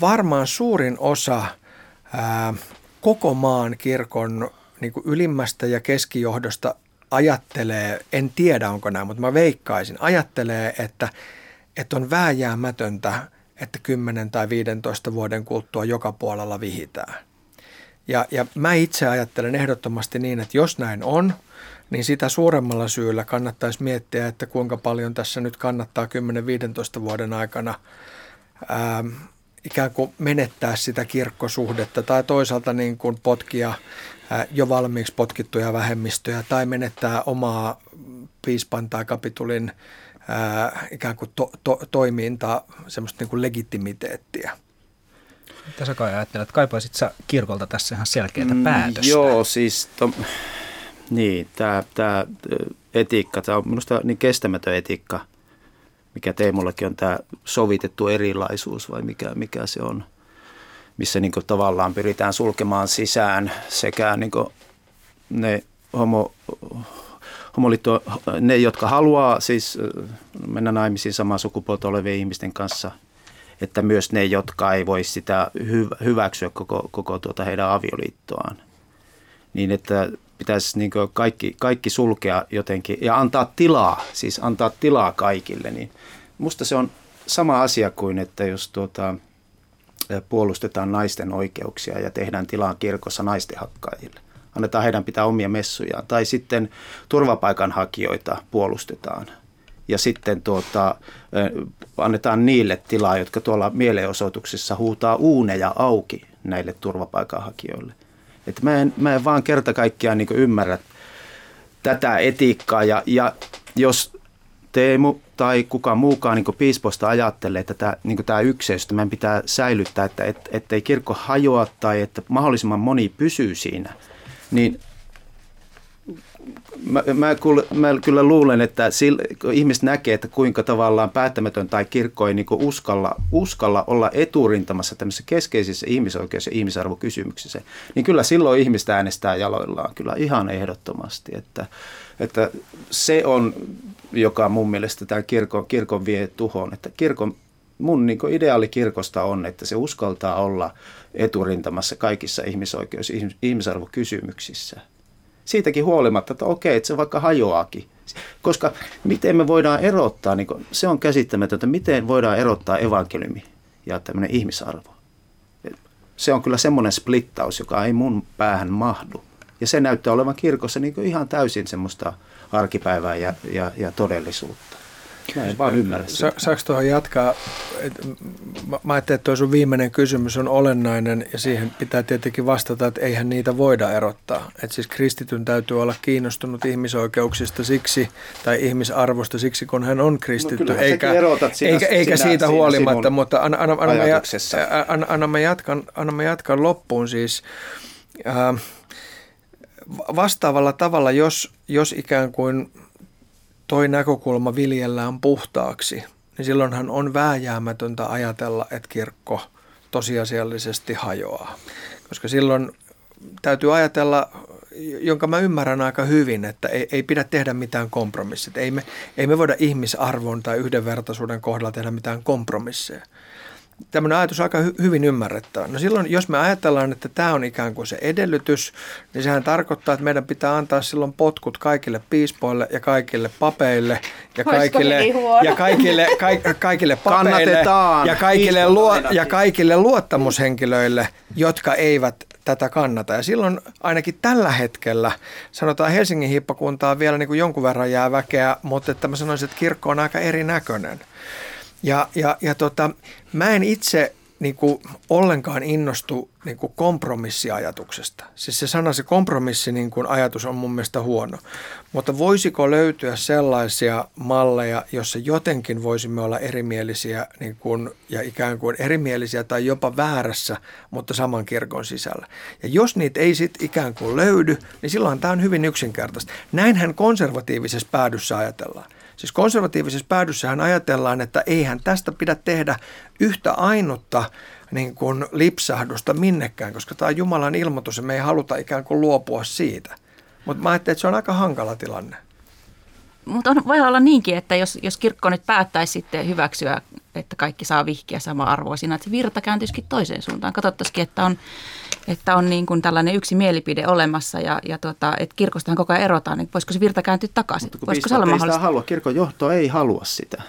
varmaan suurin osa ää, koko maan kirkon niin ylimmästä ja keskijohdosta ajattelee, en tiedä onko näin, mutta mä veikkaisin, ajattelee, että, että on vääjäämätöntä, että 10 tai 15 vuoden kuluttua joka puolella vihitään. Ja, ja mä itse ajattelen ehdottomasti niin, että jos näin on, niin sitä suuremmalla syyllä kannattaisi miettiä, että kuinka paljon tässä nyt kannattaa 10-15 vuoden aikana ää, ikään kuin menettää sitä kirkkosuhdetta tai toisaalta niin kuin potkia ää, jo valmiiksi potkittuja vähemmistöjä tai menettää omaa piispan tai kapitulin ää, ikään kuin to, to, toimintaa, semmoista niin kuin legitimiteettiä. Mitä sä kai ajattelet? Kaipaisit sä kirkolta tässä ihan selkeää päätöstä? Mm, joo, siis to, niin, tämä, tämä etiikka, tämä on minusta niin kestämätön etiikka, mikä Teemullakin on tämä sovitettu erilaisuus vai mikä, mikä se on, missä niin tavallaan pyritään sulkemaan sisään sekä niin ne homo, homoliitto, ne, jotka haluaa siis mennä naimisiin samaa sukupuolta olevien ihmisten kanssa, että myös ne, jotka ei voi sitä hyväksyä koko, koko tuota heidän avioliittoaan. Niin että pitäisi niin kaikki, kaikki sulkea jotenkin ja antaa tilaa, siis antaa tilaa kaikille. Niin musta se on sama asia kuin, että jos tuota, puolustetaan naisten oikeuksia ja tehdään tilaa kirkossa naisten hakkaajille annetaan heidän pitää omia messujaan. Tai sitten turvapaikanhakijoita puolustetaan ja sitten tuota, annetaan niille tilaa, jotka tuolla mielenosoituksissa huutaa uuneja auki näille turvapaikanhakijoille. Että mä, en, mä en vaan kerta kaikkiaan niin ymmärrä tätä etiikkaa ja, ja jos Teemu tai kuka muukaan niin piisposta ajattelee, että tämä, niin tämä ykseys, meidän pitää säilyttää, että et, ettei kirkko hajoa tai että mahdollisimman moni pysyy siinä – niin mä, mä, kyllä, mä kyllä luulen, että sillä, kun ihmiset näkee, että kuinka tavallaan päättämätön tai kirkko ei niin uskalla, uskalla olla eturintamassa tämmöisissä keskeisissä ihmisoikeus- ja ihmisarvokysymyksissä, niin kyllä silloin ihmistä äänestää jaloillaan kyllä ihan ehdottomasti. Että, että se on, joka mun mielestä tämä kirkon, kirkon vie tuhoon, että kirkon mun niin ideaali kirkosta on, että se uskaltaa olla eturintamassa kaikissa ihmisoikeus- ihmisarvokysymyksissä. Siitäkin huolimatta, että okei, että se vaikka hajoaakin. Koska miten me voidaan erottaa, niin se on käsittämätöntä, miten voidaan erottaa evankeliumi ja tämmöinen ihmisarvo. Se on kyllä semmoinen splittaus, joka ei mun päähän mahdu. Ja se näyttää olevan kirkossa niin ihan täysin semmoista arkipäivää ja, ja, ja todellisuutta. Mä en vaan ymmärrä sitä. Sa- saanko tuohon jatkaa? Et, mä, mä ajattelin, että tuo sun viimeinen kysymys on olennainen ja siihen pitää tietenkin vastata, että eihän niitä voida erottaa. Et siis kristityn täytyy olla kiinnostunut ihmisoikeuksista siksi tai ihmisarvosta siksi, kun hän on kristitty. No eikä, sinä, eikä, eikä sinä, siitä sinä, huolimatta, mutta anna, anna, anna, anna, anna, mä jatkan, anna mä jatkan loppuun siis. Äh, vastaavalla tavalla, jos, jos ikään kuin toi näkökulma viljellään puhtaaksi, niin silloinhan on vääjäämätöntä ajatella, että kirkko tosiasiallisesti hajoaa. Koska silloin täytyy ajatella, jonka mä ymmärrän aika hyvin, että ei, ei pidä tehdä mitään kompromissit. Ei me, ei me voida ihmisarvon tai yhdenvertaisuuden kohdalla tehdä mitään kompromisseja tämmöinen ajatus aika hy- hyvin ymmärrettävä. No silloin, jos me ajatellaan, että tämä on ikään kuin se edellytys, niin sehän tarkoittaa, että meidän pitää antaa silloin potkut kaikille piispoille ja kaikille papeille ja kaikille, ja kaikille, ka- kaikille papeille ja kaikille, luo, ja kaikille luottamushenkilöille, jotka eivät tätä kannata. Ja silloin ainakin tällä hetkellä, sanotaan Helsingin hiippakuntaa vielä niin kuin jonkun verran jää väkeä, mutta että mä sanoisin, että kirkko on aika erinäköinen. Ja, ja, ja tota, mä en itse niin kuin, ollenkaan innostu niin kuin kompromissiajatuksesta. Siis se sana, se kompromissi niin kuin, ajatus on mun mielestä huono. Mutta voisiko löytyä sellaisia malleja, jossa jotenkin voisimme olla erimielisiä niin kuin, ja ikään kuin erimielisiä tai jopa väärässä, mutta saman kirkon sisällä. Ja jos niitä ei sitten ikään kuin löydy, niin silloin tämä on hyvin yksinkertaista. Näinhän konservatiivisessa päädyssä ajatellaan. Siis konservatiivisessa päädyssähän ajatellaan, että eihän tästä pidä tehdä yhtä ainutta niin kuin lipsahdusta minnekään, koska tämä on Jumalan ilmoitus ja me ei haluta ikään kuin luopua siitä. Mutta mä ajattelin, että se on aika hankala tilanne. Mutta voi olla niinkin, että jos, jos kirkko nyt päättäisi sitten hyväksyä, että kaikki saa vihkiä sama arvoisina, että se virta kääntyisikin toiseen suuntaan. Katsottaisikin, että on, että on niin kuin tällainen yksi mielipide olemassa ja, ja tuota, että kirkostahan koko ajan erotaan, niin voisiko se virta kääntyä takaisin? Mutta kun voisiko se olla mahdollista? halua, kirkon johto ei halua sitä.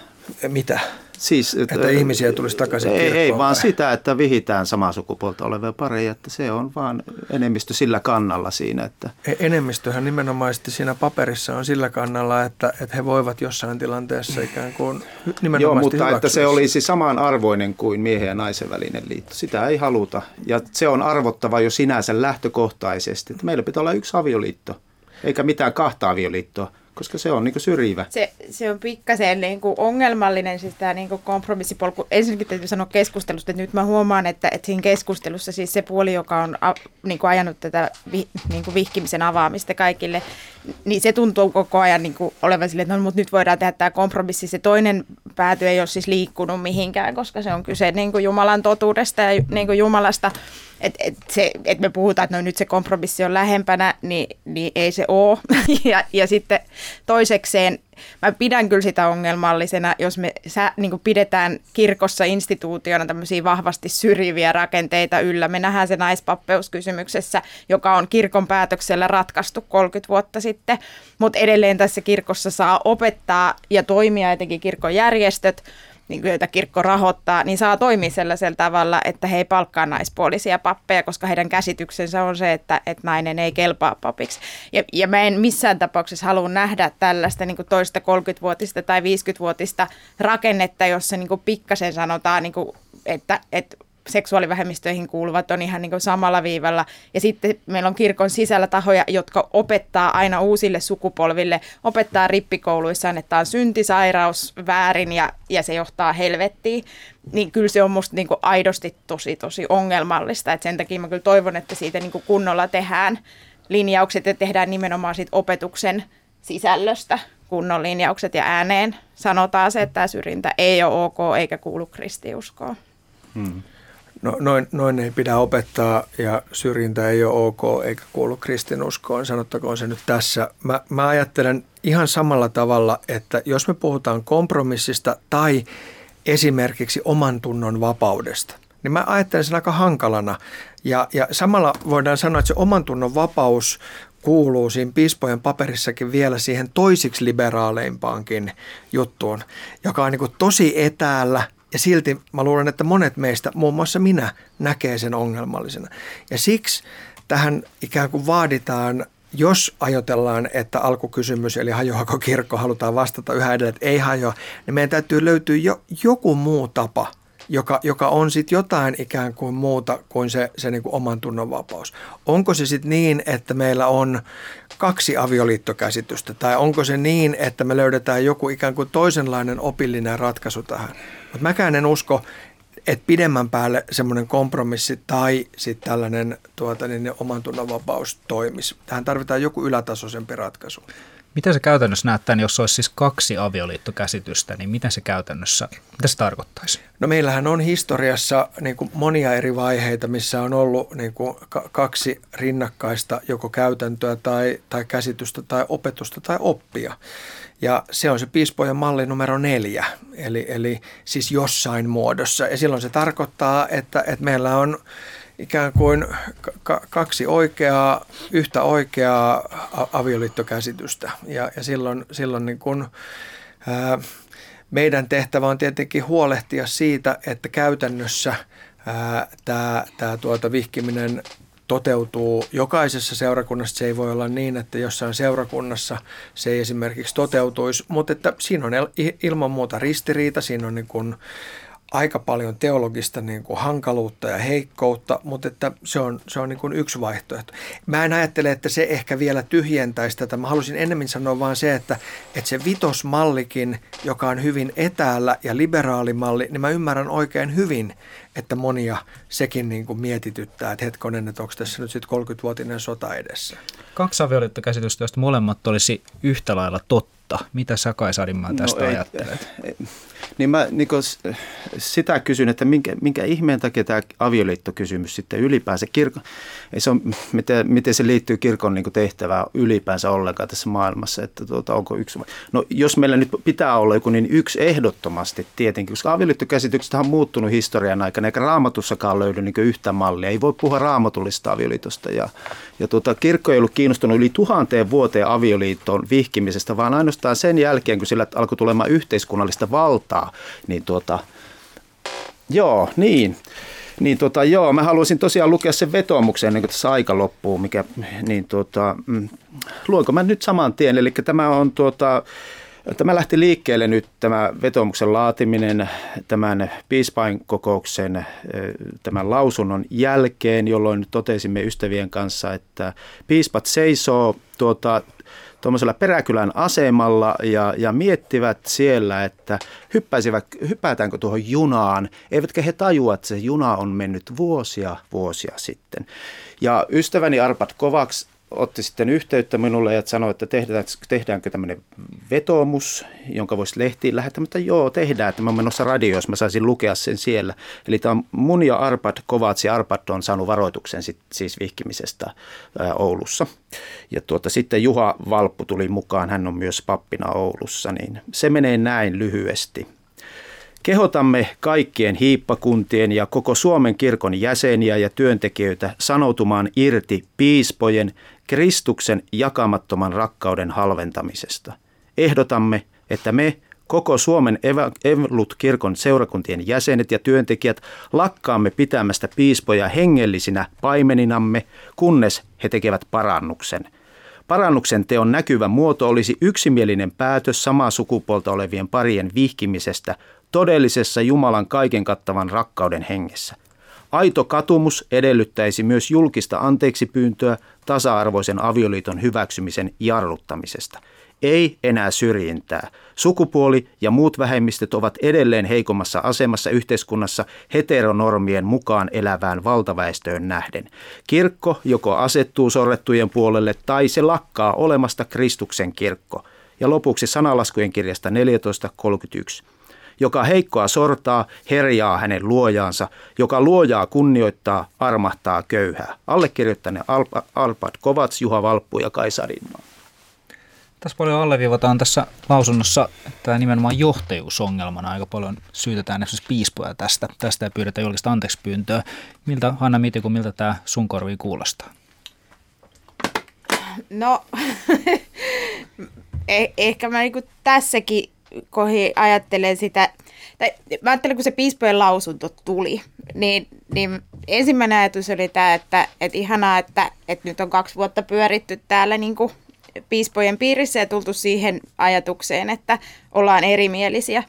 Mitä? Siis, että, että ihmisiä tulisi takaisin Ei, ei vaan sitä, että vihitään samaa sukupuolta olevia pareja, että se on vaan enemmistö sillä kannalla siinä. Että... E, enemmistöhän nimenomaisesti siinä paperissa on sillä kannalla, että, että he voivat jossain tilanteessa ikään kuin nimenomaisesti Joo, mutta että se olisi samanarvoinen kuin miehen ja naisen välinen liitto. Sitä ei haluta. Ja se on arvottava jo sinänsä lähtökohtaisesti. Että meillä pitää olla yksi avioliitto, eikä mitään kahta avioliittoa koska se on niin syrjivä. Se, se on pikkasen niin kuin ongelmallinen siis tämä niin kuin kompromissipolku. Ensinnäkin täytyy sanoa keskustelusta, että nyt mä huomaan, että, että siinä keskustelussa siis se puoli, joka on a, niin kuin ajanut tätä vi, niin kuin vihkimisen avaamista kaikille, niin se tuntuu koko ajan niin kuin olevan silleen, että no, mutta nyt voidaan tehdä tämä kompromissi. Se toinen pääty ei ole siis liikkunut mihinkään, koska se on kyse niin kuin Jumalan totuudesta ja niin kuin Jumalasta että et se, et me puhutaan, että no nyt se kompromissi on lähempänä, niin, niin ei se ole. ja, ja sitten toisekseen mä pidän kyllä sitä ongelmallisena, jos me sä, niin pidetään kirkossa instituutiona tämmöisiä vahvasti syrjiviä rakenteita yllä. Me nähdään se naispappeuskysymyksessä, joka on kirkon päätöksellä ratkaistu 30 vuotta sitten, mutta edelleen tässä kirkossa saa opettaa ja toimia etenkin kirkon järjestöt, niin joita kirkko rahoittaa, niin saa toimia sellaisella tavalla, että he ei palkkaa naispuolisia pappeja, koska heidän käsityksensä on se, että, että nainen ei kelpaa papiksi. Ja, ja mä en missään tapauksessa halua nähdä tällaista niin toista 30-vuotista tai 50-vuotista rakennetta, jossa niin pikkasen sanotaan, niin kuin, että, että seksuaalivähemmistöihin kuuluvat on ihan niin kuin samalla viivalla. Ja sitten meillä on kirkon sisällä tahoja, jotka opettaa aina uusille sukupolville, opettaa rippikouluissaan, että on syntisairaus väärin ja, ja se johtaa helvettiin. Niin kyllä se on musta niin kuin aidosti tosi tosi ongelmallista. Et sen takia mä kyllä toivon, että siitä niin kuin kunnolla tehdään linjaukset ja tehdään nimenomaan siitä opetuksen sisällöstä kunnon linjaukset ja ääneen sanotaan se, että tämä syrjintä ei ole ok eikä kuulu kristiuskoon. Hmm. No, noin, noin ei pidä opettaa ja syrjintä ei ole ok eikä kuulu kristinuskoon, sanottakoon se nyt tässä. Mä, mä ajattelen ihan samalla tavalla, että jos me puhutaan kompromissista tai esimerkiksi oman tunnon vapaudesta, niin mä ajattelen sen aika hankalana. Ja, ja samalla voidaan sanoa, että se oman tunnon vapaus kuuluu siinä piispojen paperissakin vielä siihen toisiksi liberaaleimpaankin juttuun, joka on niin tosi etäällä ja silti mä luulen, että monet meistä, muun muassa minä, näkee sen ongelmallisena. Ja siksi tähän ikään kuin vaaditaan, jos ajatellaan, että alkukysymys, eli hajoako kirkko, halutaan vastata yhä edelleen, että ei hajoa, niin meidän täytyy löytyä jo, joku muu tapa, joka, joka on sitten jotain ikään kuin muuta kuin se, se niin kuin oman tunnon vapaus. Onko se sitten niin, että meillä on kaksi avioliittokäsitystä, tai onko se niin, että me löydetään joku ikään kuin toisenlainen opillinen ratkaisu tähän? Mutta mäkään en usko, että pidemmän päälle semmoinen kompromissi tai sitten tällainen tuota, niin oman tunnon vapaus toimisi. Tähän tarvitaan joku ylätasoisempi ratkaisu. Miten se käytännössä näyttää, niin jos olisi siis kaksi avioliittokäsitystä, niin miten se käytännössä, mitä se tarkoittaisi? No meillähän on historiassa niin kuin monia eri vaiheita, missä on ollut niin kuin kaksi rinnakkaista joko käytäntöä tai, tai käsitystä tai opetusta tai oppia. Ja se on se piispojen malli numero neljä, eli, eli siis jossain muodossa. Ja silloin se tarkoittaa, että, että meillä on ikään kuin kaksi oikeaa, yhtä oikeaa avioliittokäsitystä. Ja, ja silloin, silloin niin kuin, ää, meidän tehtävä on tietenkin huolehtia siitä, että käytännössä tämä tuota vihkiminen toteutuu jokaisessa seurakunnassa. Se ei voi olla niin, että jossain seurakunnassa se ei esimerkiksi toteutuisi, mutta että siinä on ilman muuta ristiriita, siinä on niin kuin aika paljon teologista niin kuin hankaluutta ja heikkoutta, mutta että se on, se on niin kuin yksi vaihtoehto. Mä en ajattele, että se ehkä vielä tyhjentäisi tätä. Mä halusin enemmän sanoa vaan se, että, että se vitosmallikin, joka on hyvin etäällä ja liberaalimalli, niin mä ymmärrän oikein hyvin, että monia sekin niin kuin mietityttää, että hetkonen, että onko tässä nyt sitten 30-vuotinen sota edessä. Kaksi avioliittokäsitystä, joista molemmat olisi yhtä lailla totta. Mitä sä Kai Sadimaa tästä no, ajattelet? Ei, ei, niin mä niin sitä kysyn, että minkä, minkä ihmeen takia tämä avioliittokysymys sitten ylipäänsä kirkon, ei se on, miten, miten se liittyy kirkon niin tehtävään ylipäänsä ollenkaan tässä maailmassa, että tuota, onko yksi, no jos meillä nyt pitää olla joku, niin yksi ehdottomasti tietenkin, koska avioliittokäsitykset on muuttunut historian aikana, eikä raamatussakaan löydy niin yhtä mallia, ei voi puhua raamatullista avioliitosta ja, ja tuota, kirkko ei ollut kiinnostunut yli tuhanteen vuoteen avioliiton vihkimisestä, vaan ainoastaan sen jälkeen, kun sillä alkoi tulemaan yhteiskunnallista valtaa, niin tuota, joo, niin. Niin tota, joo, mä haluaisin tosiaan lukea sen vetoomuksen ennen kuin tässä aika loppuu, mikä, niin tota, mm, luonko mä nyt saman tien, eli tämä on tuota, Tämä lähti liikkeelle nyt tämä vetomuksen laatiminen tämän piispain kokouksen tämän lausunnon jälkeen, jolloin totesimme ystävien kanssa, että piispat seisoo tuota, tuommoisella peräkylän asemalla ja, ja miettivät siellä, että hyppäisivät, hypätäänkö tuohon junaan. Eivätkä he tajua, että se juna on mennyt vuosia vuosia sitten. Ja ystäväni Arpat Kovaks otti sitten yhteyttä minulle ja sanoi, että tehdäänkö, tehdäänkö tämmöinen vetoomus, jonka voisi lehtiin lähettää, mutta joo, tehdään, että mä menossa radio, jos mä saisin lukea sen siellä. Eli tämä on mun ja Arpad Kovatsi. Arpad on saanut varoituksen sit, siis vihkimisestä ää, Oulussa. Ja tuota, sitten Juha Valppu tuli mukaan, hän on myös pappina Oulussa, niin se menee näin lyhyesti. Kehotamme kaikkien hiippakuntien ja koko Suomen kirkon jäseniä ja työntekijöitä sanoutumaan irti piispojen Kristuksen jakamattoman rakkauden halventamisesta. Ehdotamme, että me, koko Suomen Evankelut-kirkon seurakuntien jäsenet ja työntekijät lakkaamme pitämästä piispoja hengellisinä paimeninamme, kunnes he tekevät parannuksen. Parannuksen teon näkyvä muoto olisi yksimielinen päätös samaa sukupuolta olevien parien vihkimisestä todellisessa Jumalan kaiken kattavan rakkauden hengessä. Aito katumus edellyttäisi myös julkista anteeksipyyntöä tasa-arvoisen avioliiton hyväksymisen jarruttamisesta. Ei enää syrjintää. Sukupuoli ja muut vähemmistöt ovat edelleen heikommassa asemassa yhteiskunnassa heteronormien mukaan elävään valtaväestöön nähden. Kirkko joko asettuu sorrettujen puolelle tai se lakkaa olemasta Kristuksen kirkko. Ja lopuksi sanalaskujen kirjasta 14.31 joka heikkoa sortaa, herjaa hänen luojaansa, joka luojaa kunnioittaa, armahtaa köyhää. Allekirjoittaneen Alpad Kovats, Juha Valppu ja Kaisa Rinmaa. Tässä paljon alleviivataan tässä lausunnossa tämä nimenomaan johtajuusongelmana. Aika paljon syytetään esimerkiksi piispoja tästä. Tästä ei pyydetä julkista anteeksi Miltä, Hanna Mitiku, miltä tämä sun korviin kuulostaa? No, eh- ehkä mä niinku tässäkin kohi ajattelen sitä, tai mä ajattelen, kun se piispojen lausunto tuli, niin, niin ensimmäinen ajatus oli tämä, että, että ihanaa, että, että nyt on kaksi vuotta pyöritty täällä niin kuin piispojen piirissä ja tultu siihen ajatukseen, että ollaan erimielisiä.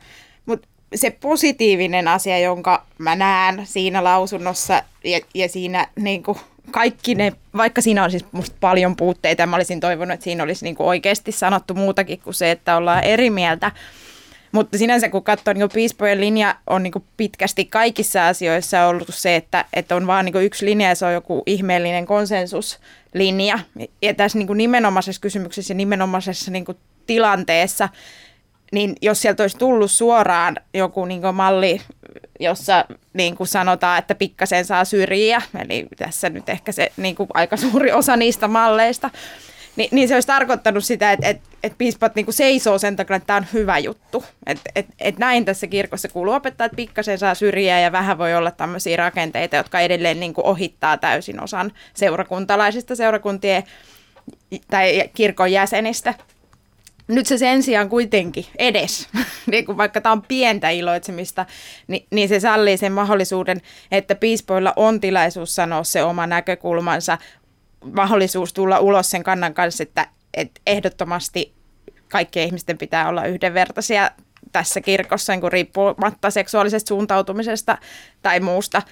Mutta se positiivinen asia, jonka mä näen siinä lausunnossa ja, ja siinä niin kuin kaikki ne, vaikka siinä on siis musta paljon puutteita, mä olisin toivonut, että siinä olisi niin kuin oikeasti sanottu muutakin kuin se, että ollaan eri mieltä. Mutta sinänsä kun katsoo, niin piispojen linja on niin pitkästi kaikissa asioissa ollut se, että, että on vaan niin yksi linja ja se on joku ihmeellinen konsensuslinja. Ja tässä niin nimenomaisessa kysymyksessä ja nimenomaisessa niin tilanteessa, niin jos sieltä olisi tullut suoraan joku niin malli, jossa niin kuin sanotaan, että pikkasen saa syrjiä, eli tässä nyt ehkä se niin kuin aika suuri osa niistä malleista, niin, niin se olisi tarkoittanut sitä, että, että, että piispat niin kuin seisoo sen takia, että tämä on hyvä juttu. Että, että näin tässä kirkossa kuuluu opettaa, että pikkasen saa syrjiä ja vähän voi olla tämmöisiä rakenteita, jotka edelleen niin kuin ohittaa täysin osan seurakuntalaisista seurakuntien tai kirkon jäsenistä. Nyt se sen sijaan kuitenkin edes, niin kuin vaikka tämä on pientä iloitsemista, niin, niin se sallii sen mahdollisuuden, että piispoilla on tilaisuus sanoa se oma näkökulmansa, mahdollisuus tulla ulos sen kannan kanssa, että, että ehdottomasti kaikkien ihmisten pitää olla yhdenvertaisia tässä kirkossa niin kuin riippumatta seksuaalisesta suuntautumisesta tai muusta.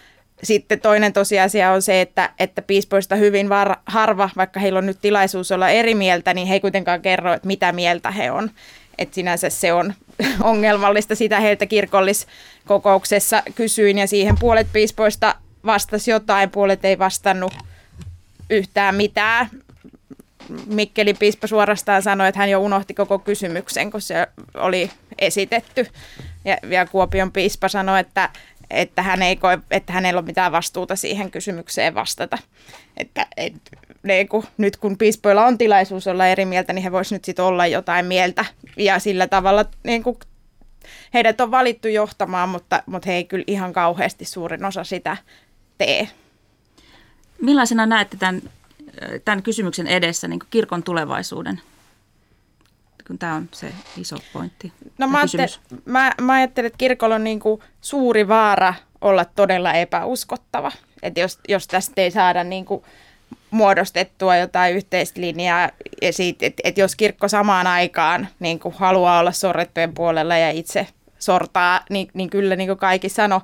Sitten toinen tosiasia on se, että, että piispoista hyvin var, harva, vaikka heillä on nyt tilaisuus olla eri mieltä, niin he ei kuitenkaan kerro, että mitä mieltä he on. Että sinänsä se on ongelmallista. Sitä heiltä kirkolliskokouksessa kysyin ja siihen puolet piispoista vastasi jotain, puolet ei vastannut yhtään mitään. Mikkeli piispa suorastaan sanoi, että hän jo unohti koko kysymyksen, kun se oli esitetty. Ja, ja Kuopion piispa sanoi, että, että, hän ei koe, että hänellä ole mitään vastuuta siihen kysymykseen vastata. Että, et, niin kun, nyt kun piispoilla on tilaisuus olla eri mieltä, niin he voisivat nyt sitten olla jotain mieltä. Ja sillä tavalla niin kun, heidät on valittu johtamaan, mutta, mutta he ei kyllä ihan kauheasti suurin osa sitä tee. Millaisena näette tämän, tämän kysymyksen edessä niin kirkon tulevaisuuden? kun tämä on se iso pointti. No mä, ajattelen, mä, mä ajattelen, että kirkolla on niin kuin suuri vaara olla todella epäuskottava. Että jos, jos tästä ei saada niin kuin muodostettua jotain yhteistä linjaa, ja siitä, että, että jos kirkko samaan aikaan niin kuin haluaa olla sorrettujen puolella ja itse sortaa, niin, niin kyllä niin kuin kaikki sano,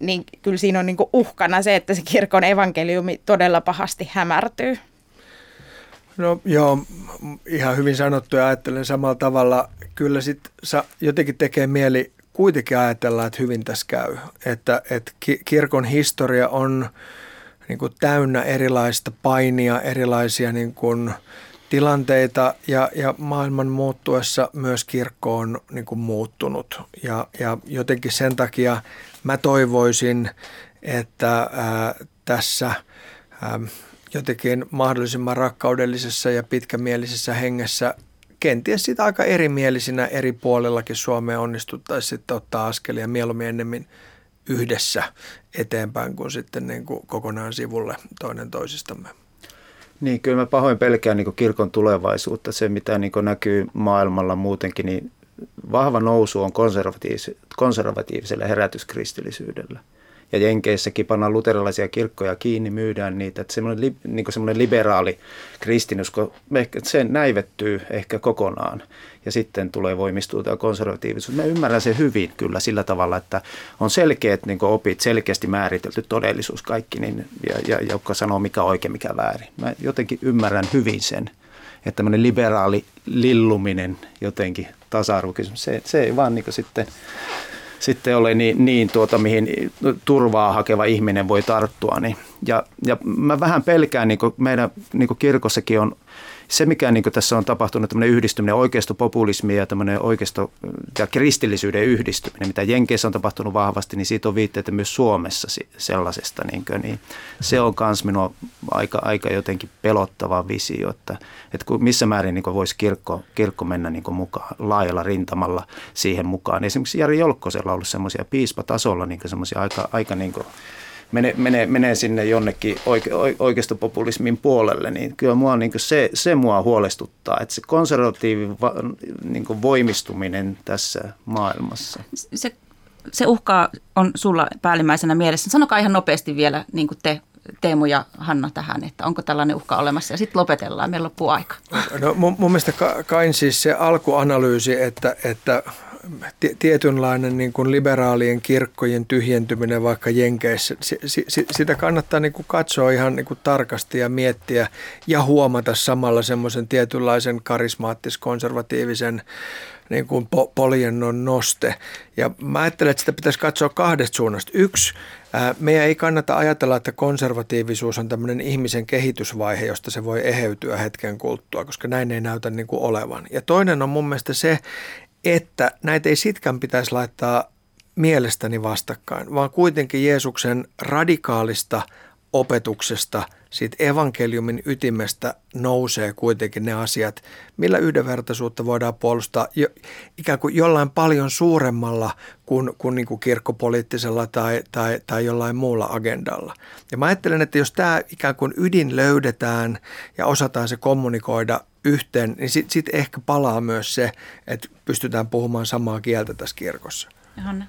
niin kyllä siinä on niin kuin uhkana se, että se kirkon evankeliumi todella pahasti hämärtyy. No joo, ihan hyvin sanottu ja ajattelen samalla tavalla. Kyllä sitten jotenkin tekee mieli kuitenkin ajatella, että hyvin tässä käy. Että, että kirkon historia on niin kuin täynnä erilaista painia, erilaisia niin kuin tilanteita ja, ja maailman muuttuessa myös kirkko on niin kuin muuttunut. Ja, ja jotenkin sen takia mä toivoisin, että ää, tässä ää, jotenkin mahdollisimman rakkaudellisessa ja pitkämielisessä hengessä kenties sitä aika erimielisinä eri puolellakin Suomea onnistuttaisiin sitten ottaa askelia mieluummin ennemmin yhdessä eteenpäin kuin sitten niin kuin kokonaan sivulle toinen toisistamme. Niin, kyllä mä pahoin pelkään niin kirkon tulevaisuutta. Se, mitä niin näkyy maailmalla muutenkin, niin vahva nousu on konservatiivis- konservatiiviselle herätyskristillisyydellä ja Jenkeissäkin pannaan luterilaisia kirkkoja kiinni, myydään niitä. Että semmoinen, li, niin semmoinen liberaali kristinusko, se näivettyy ehkä kokonaan ja sitten tulee voimistua tämä konservatiivisuus. Mä ymmärrän sen hyvin kyllä sillä tavalla, että on selkeät niin opit, selkeästi määritelty todellisuus kaikki, niin, ja, ja, joka sanoo mikä oikein, mikä väärin. Mä jotenkin ymmärrän hyvin sen, että tämmöinen liberaali lilluminen jotenkin tasa-arvokysymys, se, se ei vaan niin sitten sitten ole niin, niin tuota, mihin turvaa hakeva ihminen voi tarttua. Niin. Ja, ja mä vähän pelkään, niin meidän niin kirkossakin on se, mikä niin tässä on tapahtunut, tämmöinen yhdistyminen, oikeistopopulismi ja tämmöinen oikeisto- ja kristillisyyden yhdistyminen, mitä Jenkeissä on tapahtunut vahvasti, niin siitä on viitteitä myös Suomessa sellaisesta. Niin, kuin, niin se on myös minua aika, aika jotenkin pelottava visio, että, että missä määrin niin voisi kirkko, kirkko mennä niin mukaan laajalla rintamalla siihen mukaan. Esimerkiksi Jari Jolkkosella on ollut semmoisia piispatasolla niin semmoisia aika, aika niin kuin, menee, menee, menee sinne jonnekin oike, oikeistopopulismin puolelle, niin kyllä mua, niin se, se mua huolestuttaa, että se konservatiivin va, niin voimistuminen tässä maailmassa. Se, se uhkaa on sulla päällimmäisenä mielessä. Sanokaa ihan nopeasti vielä niin kuin te Teemu ja Hanna tähän, että onko tällainen uhka olemassa ja sitten lopetellaan, meillä loppuu aika. No mun, mun mielestä kain siis se alkuanalyysi, että, että tietynlainen niin kuin liberaalien kirkkojen tyhjentyminen vaikka Jenkeissä, sitä kannattaa niin kuin katsoa ihan niin kuin tarkasti ja miettiä ja huomata samalla semmoisen tietynlaisen karismaattis-konservatiivisen niin kuin po- poljennon noste. Ja mä ajattelen, että sitä pitäisi katsoa kahdesta suunnasta. Yksi, ää, meidän ei kannata ajatella, että konservatiivisuus on tämmöinen ihmisen kehitysvaihe, josta se voi eheytyä hetken kuluttua, koska näin ei näytä niin kuin olevan. Ja toinen on mun mielestä se, että näitä ei sitkän pitäisi laittaa mielestäni vastakkain, vaan kuitenkin Jeesuksen radikaalista opetuksesta, siitä evankeliumin ytimestä nousee kuitenkin ne asiat, millä yhdenvertaisuutta voidaan puolustaa jo, ikään kuin jollain paljon suuremmalla kuin, kuin, niin kuin kirkkopoliittisella tai, tai, tai jollain muulla agendalla. Ja mä ajattelen, että jos tämä ikään kuin ydin löydetään ja osataan se kommunikoida yhteen, niin sitten sit ehkä palaa myös se, että pystytään puhumaan samaa kieltä tässä kirkossa. Hanna?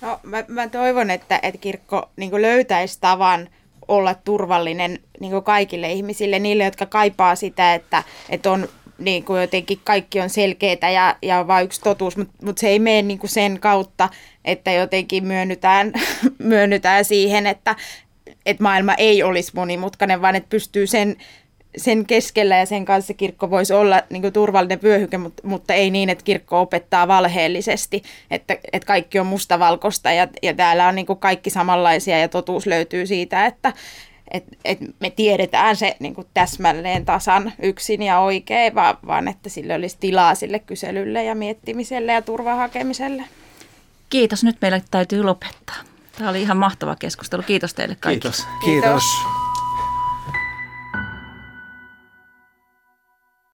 No, mä, mä toivon, että, että kirkko niin löytäisi tavan olla turvallinen niin kaikille ihmisille, niille, jotka kaipaa sitä, että, että on niin kuin jotenkin kaikki on selkeää ja, ja on vain yksi totuus, mutta mut se ei mene niin kuin sen kautta, että jotenkin myönnytään, myönnytään siihen, että, että maailma ei olisi monimutkainen, vaan että pystyy sen sen keskellä ja sen kanssa kirkko voisi olla niin kuin turvallinen vyöhyke, mutta, mutta ei niin, että kirkko opettaa valheellisesti, että, että kaikki on mustavalkoista ja, ja täällä on niin kuin kaikki samanlaisia ja totuus löytyy siitä, että et, et me tiedetään se niin kuin täsmälleen tasan yksin ja oikein, vaan, vaan että sille olisi tilaa sille kyselylle ja miettimiselle ja turvahakemiselle. Kiitos, nyt meillä täytyy lopettaa. Tämä oli ihan mahtava keskustelu. Kiitos teille kaikille. Kiitos. Kiitos. Kiitos.